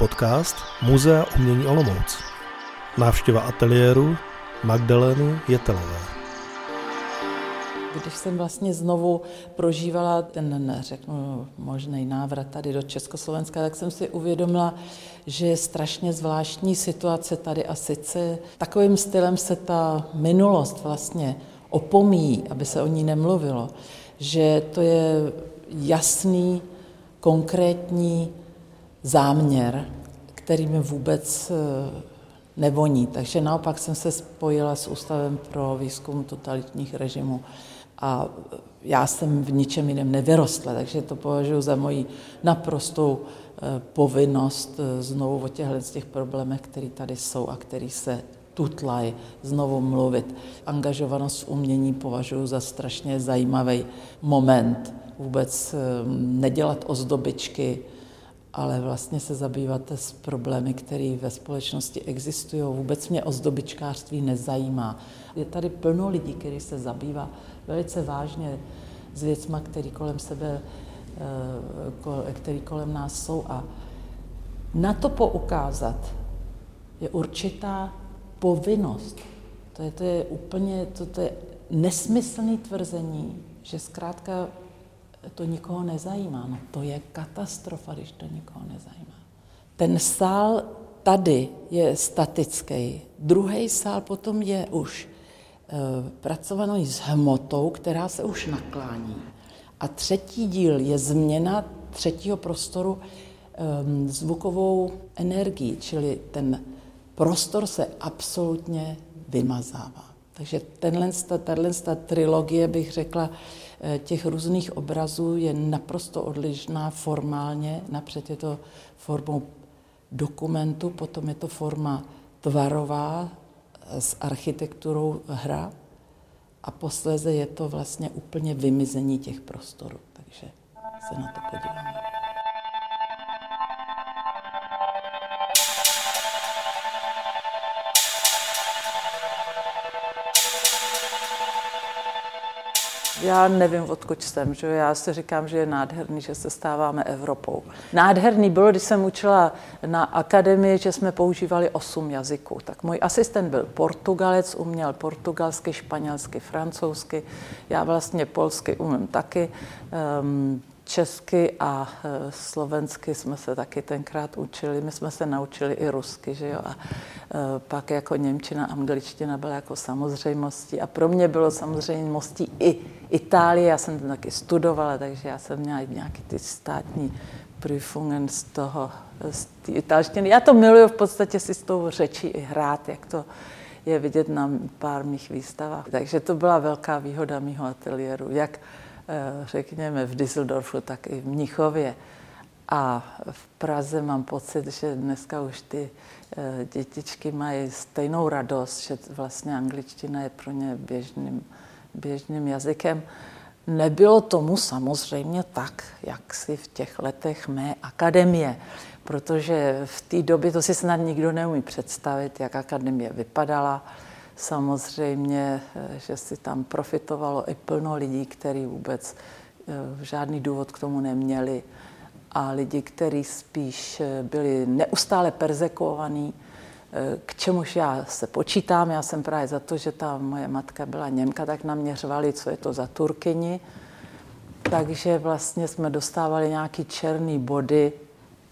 Podcast Muzea umění Olomouc. Návštěva ateliéru Magdaleny Jetelové. Když jsem vlastně znovu prožívala ten, řeknu, možný návrat tady do Československa, tak jsem si uvědomila, že je strašně zvláštní situace tady a sice takovým stylem se ta minulost vlastně opomíjí, aby se o ní nemluvilo, že to je jasný, konkrétní záměr, který mi vůbec eh, nevoní. Takže naopak jsem se spojila s Ústavem pro výzkum totalitních režimů a já jsem v ničem jiném nevyrostla, takže to považuji za moji naprostou eh, povinnost eh, znovu o těchto těch problémech, které tady jsou a které se tutlají, znovu mluvit. Angažovanost umění považuji za strašně zajímavý moment. Vůbec nedělat ozdobičky, ale vlastně se zabývat s problémy, které ve společnosti existují. Vůbec mě ozdobičkářství nezajímá. Je tady plno lidí, kteří se zabývá velice vážně s věcmi, které kolem sebe, eh, který kolem nás jsou. A na to poukázat je určitá povinnost. To je, to je úplně, to, to je nesmyslné tvrzení, že zkrátka to nikoho nezajímá. No to je katastrofa, když to nikoho nezajímá. Ten sál tady je statický. Druhý sál potom je už e, pracovaný s hmotou, která se už naklání. A třetí díl je změna třetího prostoru e, zvukovou energií, čili ten prostor se absolutně vymazává. Takže tenhle, tato trilogie, bych řekla, eh, těch různých obrazů je naprosto odlišná formálně. Napřed je to formou dokumentu, potom je to forma tvarová eh, s architekturou hra a posléze je to vlastně úplně vymizení těch prostorů. Takže se na to podíváme. Já nevím, odkud jsem, že já si říkám, že je nádherný, že se stáváme Evropou. Nádherný bylo, když jsem učila na akademii, že jsme používali osm jazyků. Tak můj asistent byl Portugalec, uměl portugalsky, španělsky, francouzsky. Já vlastně polsky umím taky. Um, česky a e, slovensky jsme se taky tenkrát učili. My jsme se naučili i rusky, že jo. A e, pak jako němčina, angličtina byla jako samozřejmostí. A pro mě bylo samozřejmostí i Itálie. Já jsem tam taky studovala, takže já jsem měla nějaký ty státní prüfungen z toho, z té italštiny. Já to miluju v podstatě si s tou řečí i hrát, jak to je vidět na pár mých výstavách. Takže to byla velká výhoda mého ateliéru, jak řekněme, v Düsseldorfu, tak i v Mnichově. A v Praze mám pocit, že dneska už ty eh, dětičky mají stejnou radost, že vlastně angličtina je pro ně běžným, běžným jazykem. Nebylo tomu samozřejmě tak, jak si v těch letech mé akademie, protože v té době to si snad nikdo neumí představit, jak akademie vypadala Samozřejmě, eh, že si tam profitovalo i plno lidí, kteří vůbec eh, žádný důvod k tomu neměli a lidi, kteří spíš eh, byli neustále perzekovaní, k čemuž já se počítám. Já jsem právě za to, že ta moje matka byla Němka, tak na mě řvali, co je to za Turkyni. Takže vlastně jsme dostávali nějaký černý body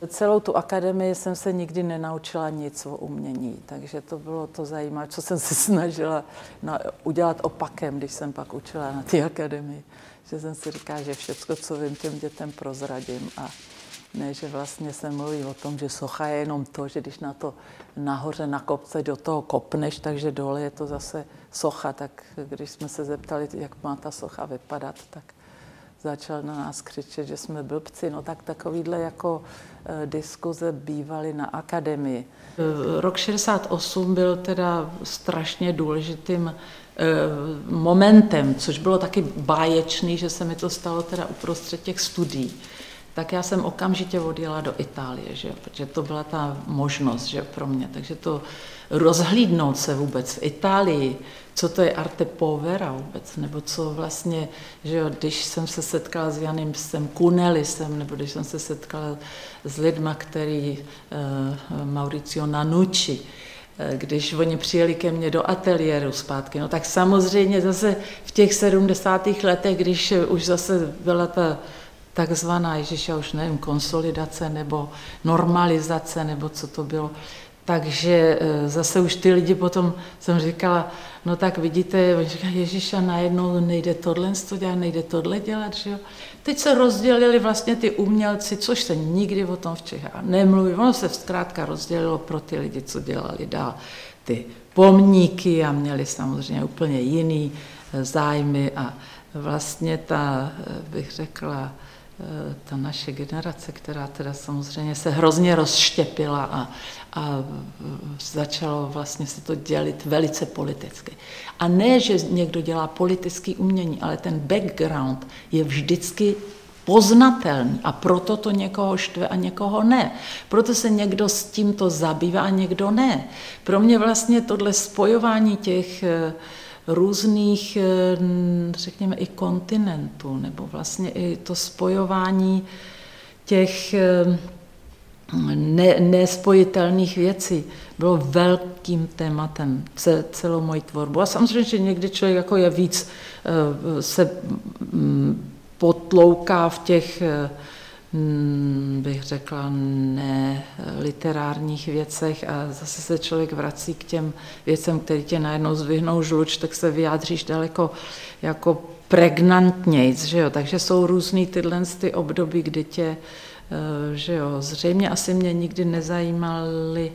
Celou tu akademii jsem se nikdy nenaučila nic o umění, takže to bylo to zajímavé, co jsem se snažila na, udělat opakem, když jsem pak učila na té akademii. Že jsem si říkala, že všechno, co vím, těm dětem prozradím a ne, že vlastně se mluví o tom, že socha je jenom to, že když na to nahoře na kopce do toho kopneš, takže dole je to zase socha. Tak když jsme se zeptali, jak má ta socha vypadat, tak začal na nás křičet, že jsme blbci. No tak takovýhle jako e, diskuze bývaly na akademii. E, rok 68 byl teda strašně důležitým e, momentem, což bylo taky báječný, že se mi to stalo teda uprostřed těch studií. Tak já jsem okamžitě odjela do Itálie, že? protože to byla ta možnost že? pro mě. Takže to rozhlídnout se vůbec v Itálii, co to je arte povera vůbec, nebo co vlastně, že jo, když jsem se setkala s Janem jsem Kunelisem, nebo když jsem se setkala s lidma, který uh, Mauricio Nanucci, eh, když oni přijeli ke mně do ateliéru zpátky, no tak samozřejmě zase v těch 70. letech, když už zase byla ta takzvaná, ježiš, já už nevím, konsolidace nebo normalizace, nebo co to bylo, takže eh, zase už ty lidi potom jsem říkala, no tak vidíte, oni říkají, Ježíš, a najednou nejde tohle to dělat, nejde tohle dělat, že jo. Teď se rozdělili vlastně ty umělci, což se nikdy o tom v Čechách nemluví. Ono se zkrátka rozdělilo pro ty lidi, co dělali dál ty pomníky a měli samozřejmě úplně jiný eh, zájmy a vlastně ta, eh, bych řekla, ta naše generace, která teda samozřejmě se hrozně rozštěpila a, a začalo vlastně se to dělit velice politicky. A ne, že někdo dělá politický umění, ale ten background je vždycky poznatelný a proto to někoho štve a někoho ne. Proto se někdo s tímto zabývá a někdo ne. Pro mě vlastně tohle spojování těch eh, různých, eh, řekněme, i kontinentů, nebo vlastně i to spojování těch eh, ne, nespojitelných věcí bylo velkým tématem celou moji tvorbu. A samozřejmě, že někdy člověk jako je víc, eh, se mm, potlouká v těch, bych řekla, ne literárních věcech a zase se člověk vrací k těm věcem, které tě najednou zvyhnou žluč, tak se vyjádříš daleko jako pregnantnějc, že jo? Takže jsou různý tyhle ty období, kdy tě Eh, že jo, zřejmě asi mě nikdy nezajímaly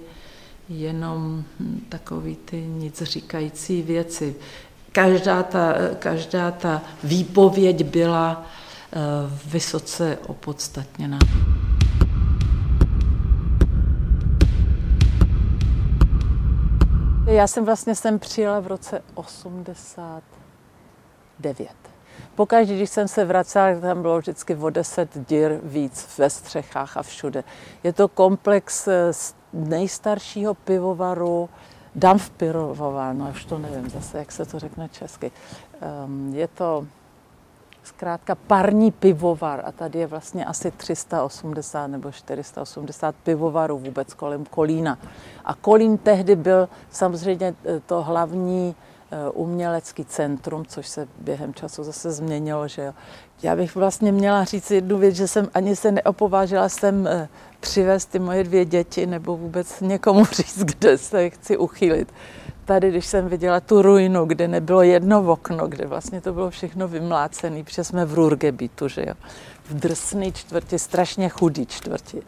jenom hm, takový ty nic říkající věci. Každá ta, každá ta výpověď byla eh, vysoce opodstatněná. Já jsem vlastně sem přijela v roce 89. Pokaždé, když jsem se vracela, tam bylo vždycky o deset dír víc ve střechách a všude. Je to komplex eh, nejstaršího pivovaru, Dampf pivovar, no už to nevím zase, jak se to řekne česky. Um, je to zkrátka parní pivovar a tady je vlastně asi 380 nebo 480 pivovarů vůbec kolem Kolína. A Kolín tehdy byl samozřejmě eh, to hlavní Eh, umělecký centrum, což se během času zase změnilo, že jo. Já bych vlastně měla říct jednu věc, že jsem ani se neopovážila jsem eh, přivést ty moje dvě děti nebo vůbec někomu říct, kde se chci uchýlit. Tady, když jsem viděla tu ruinu, kde nebylo jedno okno, kde vlastně to bylo všechno vymlácené, protože jsme v Rurgebitu, že jo. V drsné čtvrti, strašně chudý čtvrti.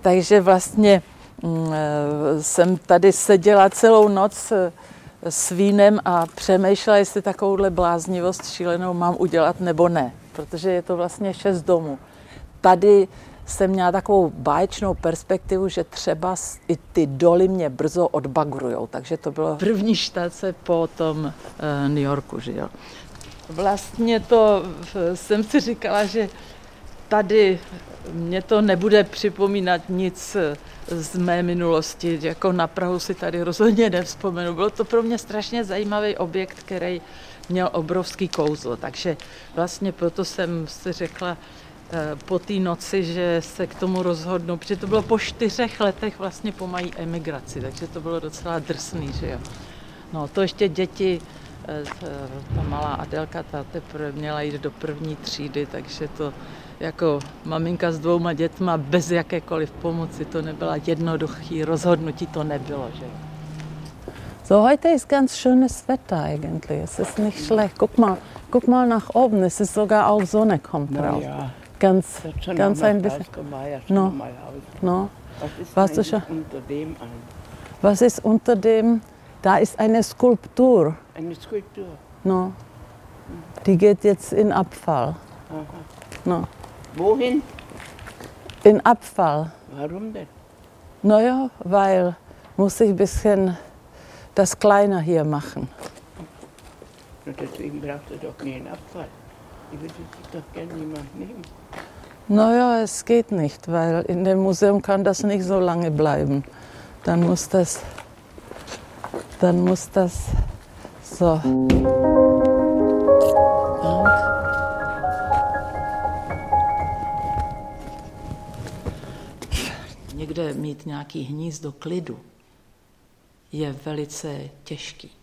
Takže vlastně mm, eh, jsem tady seděla celou noc s vínem a přemýšlela, jestli takovouhle bláznivost šílenou mám udělat nebo ne, protože je to vlastně šest domů. Tady jsem měla takovou báječnou perspektivu, že třeba i ty doly mě brzo odbagrujou, takže to bylo první štace po tom uh, New Yorku, že jo. Vlastně to jsem si říkala, že tady mě to nebude připomínat nic z mé minulosti, jako na Prahu si tady rozhodně nevzpomenu. Bylo to pro mě strašně zajímavý objekt, který měl obrovský kouzlo, takže vlastně proto jsem si řekla po té noci, že se k tomu rozhodnu, protože to bylo po čtyřech letech vlastně po mají emigraci, takže to bylo docela drsný, že jo. No to ještě děti, eh, ta malá Adelka, ta teprve měla jít do první třídy, takže to jako maminka s dvouma dětma bez jakékoliv pomoci, to nebyla jednoduché rozhodnutí, to nebylo, že So, heute ist ganz schönes Wetter eigentlich. Es ist nicht schlecht. Guck mal, guck mal nach oben. Es ist sogar auch Sonne kommt drauf. Ja, ganz, ganz ein bisschen. No, no. Was ist, Was ist unter dem ein? Was ist unter dem? Da ist eine Skulptur. Eine Skulptur? No. Die geht jetzt in Abfall. Aha. No. Wohin? In Abfall. Warum denn? Naja, weil muss ich ein bisschen das kleiner hier machen. Und deswegen braucht er doch nie einen Abfall. Ich würde doch gerne jemand nehmen. Naja, es geht nicht, weil in dem Museum kann das nicht so lange bleiben. Dann muss das, dann muss das so. Někde mít nějaký hnízdo klidu je velice těžký.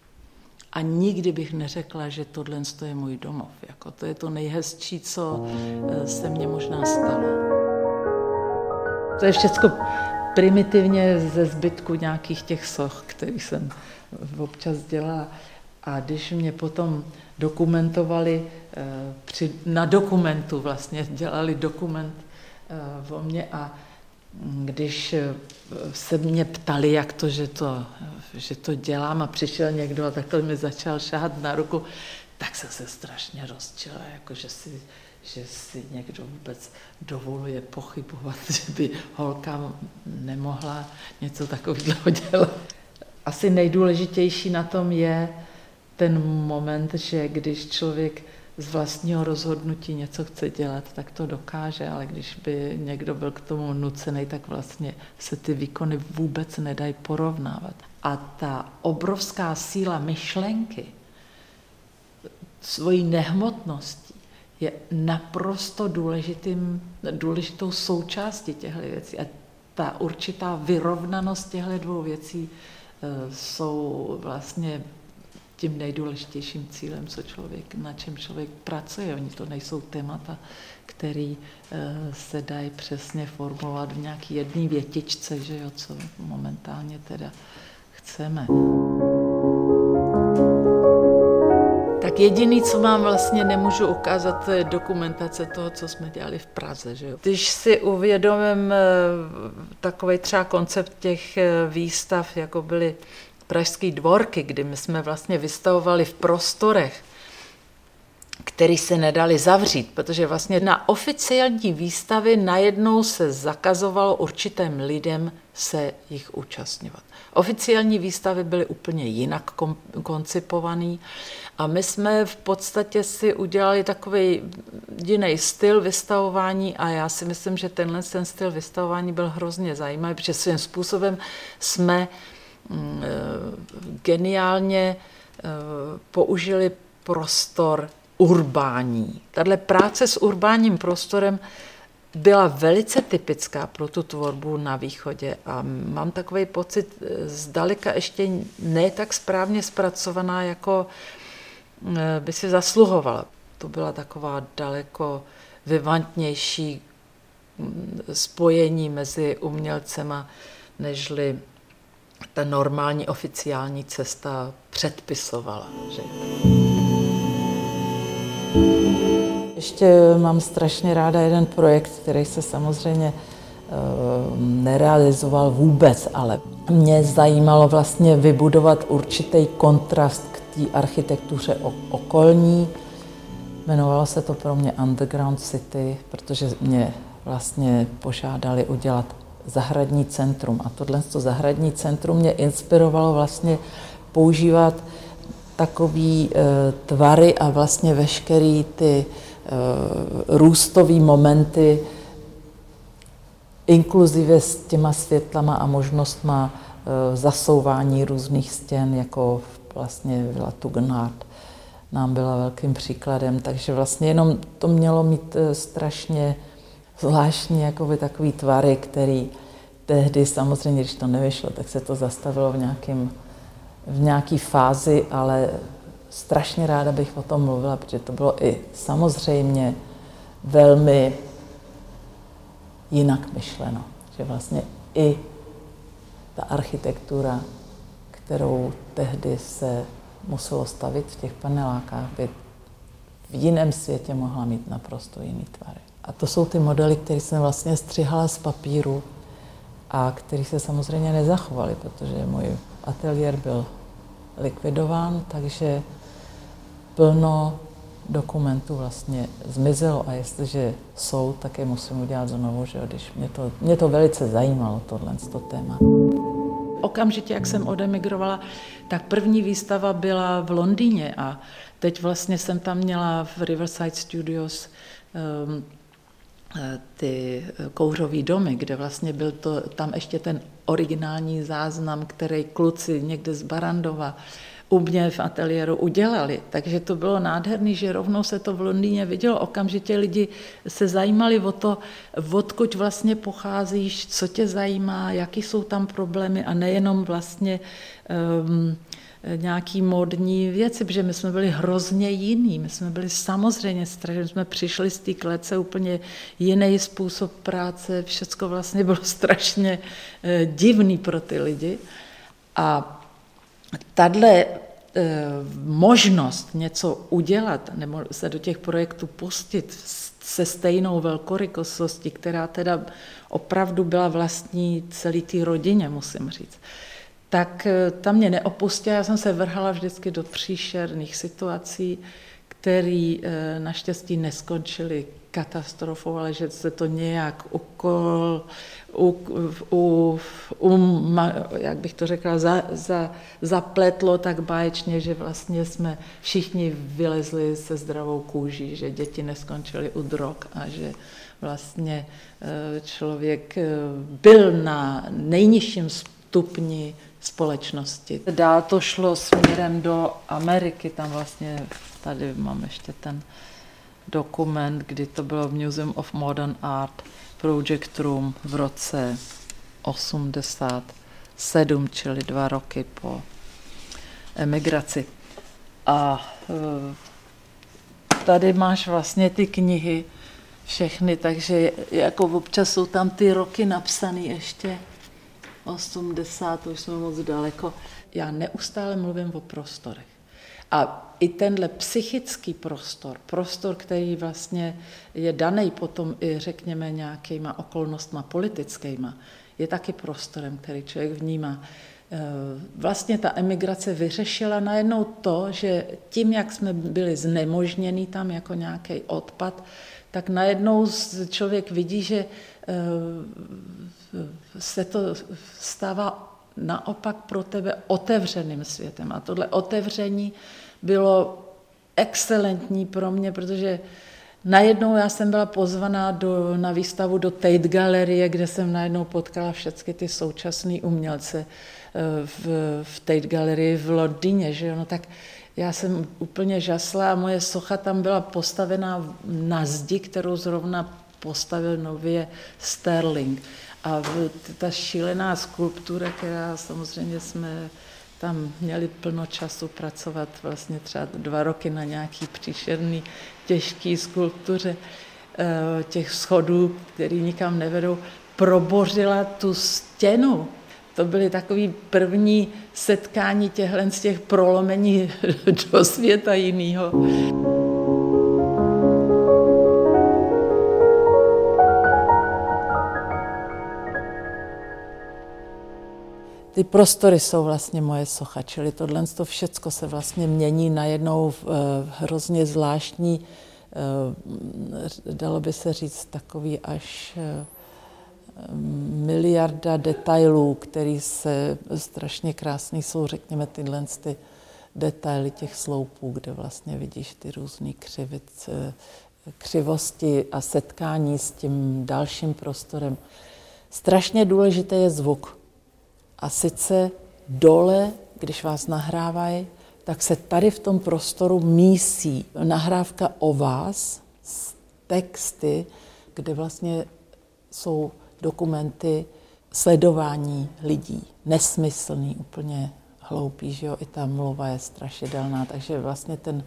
A nikdy bych neřekla, že tohle je můj domov. Jako to je to nejhezčí, co eh, se mně možná stalo. To je všechno primitivně ze zbytku nějakých těch soch, který jsem občas dělala. A když mě potom dokumentovali, eh, při, na dokumentu vlastně dělali dokument eh, o mě a když eh, se mě ptali, jak to, že to, že to dělám a přišel někdo a takhle mi začal šáhat na ruku, tak jsem se strašně rozčila, jako že si, že si někdo vůbec dovoluje pochybovat, že by holka nemohla něco takového dělat. Asi nejdůležitější na tom je ten moment, že když člověk z vlastního rozhodnutí něco chce dělat, tak to dokáže, ale když by někdo byl k tomu nucený, tak vlastně se ty výkony vůbec nedají porovnávat. A ta obrovská síla myšlenky, svojí nehmotností, je naprosto důležitým, důležitou součástí těchto věcí. A ta určitá vyrovnanost těchto dvou věcí e, jsou vlastně tím nejdůležitějším cílem, co člověk, na čem člověk pracuje. Oni to nejsou témata, které eh, se dají přesně formulovat v nějaký jedné větičce, že jo, co momentálně teda chceme. Tak jediný, co vám vlastně nemůžu ukázat, to je dokumentace toho, co jsme dělali v Praze. Že jo. Když si uvědomím eh, takový třeba koncept těch eh, výstav, jako byly pražské dvorky, kdy my jsme vlastně vystavovali v prostorech, který se nedali zavřít, protože vlastně na oficiální výstavy najednou se zakazovalo určitým lidem se jich účastňovat. Oficiální výstavy byly úplně jinak koncipované a my jsme v podstatě si udělali takový jiný styl vystavování a já si myslím, že tenhle ten styl vystavování byl hrozně zajímavý, protože svým způsobem jsme eh, geniálně eh, použili prostor urbání. Tahle práce s urbáním prostorem byla velice typická pro tu tvorbu na východě a mám takový pocit, eh, zdaleka ještě ne tak správně zpracovaná, jako by si zasluhovala. To byla taková daleko vivantnější mm, spojení mezi umělcema, nežli ta normální oficiální cesta předpisovala. Že? Ještě mám strašně ráda jeden projekt, který se samozřejmě eh, nerealizoval vůbec, ale mě zajímalo vlastně vybudovat určitý kontrast k té architektuře okolní. Jmenovalo se to pro mě Underground City, protože mě vlastně požádali udělat zahradní centrum. A tohle to zahradní centrum mě inspirovalo vlastně používat takový e, tvary a vlastně veškerý ty e, růstové momenty, inkluzive s těma světlama a možnostma e, zasouvání různých stěn, jako vlastně Vila Tugendhat nám byla velkým příkladem. Takže vlastně jenom to mělo mít e, strašně zvláštní jakoby takový tvary, který tehdy samozřejmě, když to nevyšlo, tak se to zastavilo v, nějakým, v nějaký fázi, ale strašně ráda bych o tom mluvila, protože to bylo i samozřejmě velmi jinak myšleno. Že vlastně i ta architektura, kterou tehdy se muselo stavit v těch panelákách, by v jiném světě mohla mít naprosto jiný tvary. A to jsou ty modely, které jsem vlastně střihala z papíru a který se samozřejmě nezachovali, protože můj ateliér byl likvidován, takže plno dokumentů vlastně zmizelo a jestliže jsou, tak je musím udělat znovu, že když mě to, mě to velice zajímalo, tohle to téma. Okamžitě, jak jsem odemigrovala, tak první výstava byla v Londýně a teď vlastně jsem tam měla v Riverside Studios um, ty kouřové domy, kde vlastně byl to, tam ještě ten originální záznam, který kluci někde z Barandova u mě v ateliéru udělali. Takže to bylo nádherné, že rovnou se to v Londýně vidělo. Okamžitě lidi se zajímali o to, odkud vlastně pocházíš, co tě zajímá, jaký jsou tam problémy a nejenom vlastně um, nějaký modní věci, protože my jsme byli hrozně jiný, my jsme byli samozřejmě strašně, jsme přišli z té klece úplně jiný způsob práce, všecko vlastně bylo strašně eh, divný pro ty lidi. A tahle eh, možnost něco udělat nebo se do těch projektů pustit se stejnou velkorykostností, která teda opravdu byla vlastní celý té rodině, musím říct, tak eh, tam mě neopustila. Já jsem se vrhala vždycky do příšerných situací, které eh, naštěstí neskončily katastrofou, ale že se to nějak ukol, u, u, u, jak bych to řekla, za, za, zapletlo tak báječně, že vlastně jsme všichni vylezli se zdravou kůží, že děti neskončily u drog a že vlastně eh, člověk byl na nejnižším stupni společnosti. Dál to šlo směrem do Ameriky, tam vlastně, tady mám ještě ten dokument, kdy to bylo v Museum of Modern Art Project Room v roce 87, čili dva roky po emigraci. A e, tady máš vlastně ty knihy všechny, takže jako občas jsou tam ty roky napsané ještě 80, to už jsme moc daleko. Já neustále mluvím o prostorech. A i tenhle psychický prostor, prostor, který vlastně je daný potom i, řekněme, nějakýma okolnostma politickýma, je taky prostorem, který člověk vnímá. E, vlastně ta emigrace vyřešila najednou to, že tím, jak jsme byli znemožněni tam jako nějaký odpad, tak najednou člověk vidí, že e, se to stává naopak pro tebe otevřeným světem. A tohle otevření bylo excelentní pro mě, protože najednou já jsem byla pozvaná do, na výstavu do Tate Galerie, kde jsem najednou potkala všechny ty současné umělce eh, v, v Tate Galerii v Londýně, že no tak já jsem úplně žasla a moje socha tam byla postavená na zdi, kterou zrovna postavil nově Sterling. A ta šílená skulptura, která samozřejmě jsme tam měli plno času pracovat, vlastně třeba dva roky na nějaký příšerný, těžký skulptuře eh, těch schodů, které nikam nevedou, probořila tu stěnu. To byly takové první setkání těchhle z těch prolomení do světa jiného. Ty prostory jsou vlastně moje socha, čili tohle to všecko se vlastně mění najednou v eh, hrozně zvláštní, eh, dalo by se říct, takový až eh, miliarda detailů, který se strašně krásný jsou, řekněme, tyhle ty detaily těch sloupů, kde vlastně vidíš ty různé křivic, křivosti a setkání s tím dalším prostorem. Strašně důležité je zvuk. A sice dole, když vás nahrávají, tak se tady v tom prostoru mísí nahrávka o vás s texty, kde vlastně jsou dokumenty sledování lidí. Nesmyslný, úplně hloupý, že jo, i ta mluva je strašidelná, takže vlastně ten,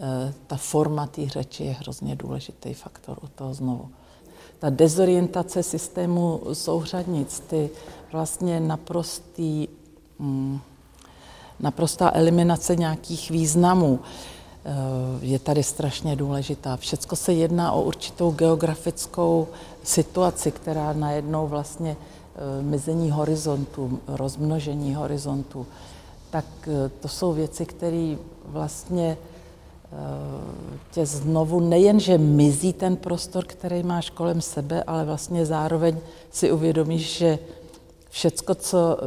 eh, ta forma té řeči je hrozně důležitý faktor u toho znovu ta dezorientace systému souřadnic, ty vlastně naprostý, mm, naprostá eliminace nějakých významů eh, je tady strašně důležitá. Všecko se jedná o určitou geografickou situaci, která najednou vlastně eh, mizení horizontu, rozmnožení horizontu, tak eh, to jsou věci, které vlastně tě znovu nejenže mizí ten prostor, který máš kolem sebe, ale vlastně zároveň si uvědomíš, že všecko, co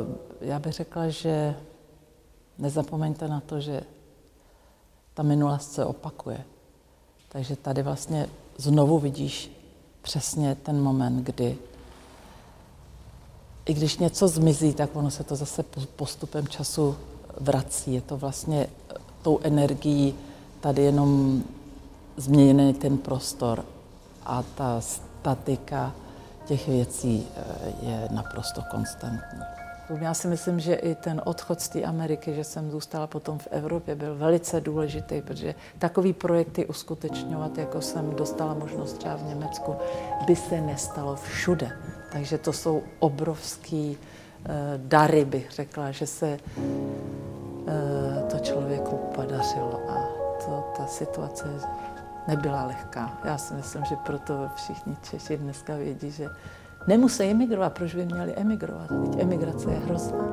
já bych řekla, že nezapomeňte na to, že ta minulost se opakuje. Takže tady vlastně znovu vidíš přesně ten moment, kdy i když něco zmizí, tak ono se to zase postupem času vrací. Je to vlastně tou energií tady jenom změněný ten prostor a ta statika těch věcí eh, je naprosto konstantní. Já si myslím, že i ten odchod z té Ameriky, že jsem zůstala potom v Evropě, byl velice důležitý, protože takový projekty uskutečňovat, jako jsem dostala možnost třeba v Německu, by se nestalo všude. Takže to jsou obrovský uh, dary, bych řekla, že se uh, to člověku podařilo a to, ta situace nebyla lehká. Já si myslím, že proto všichni Češi dneska vědí, že nemusí emigrovat. Proč by měli emigrovat? Teď emigrace je hrozná.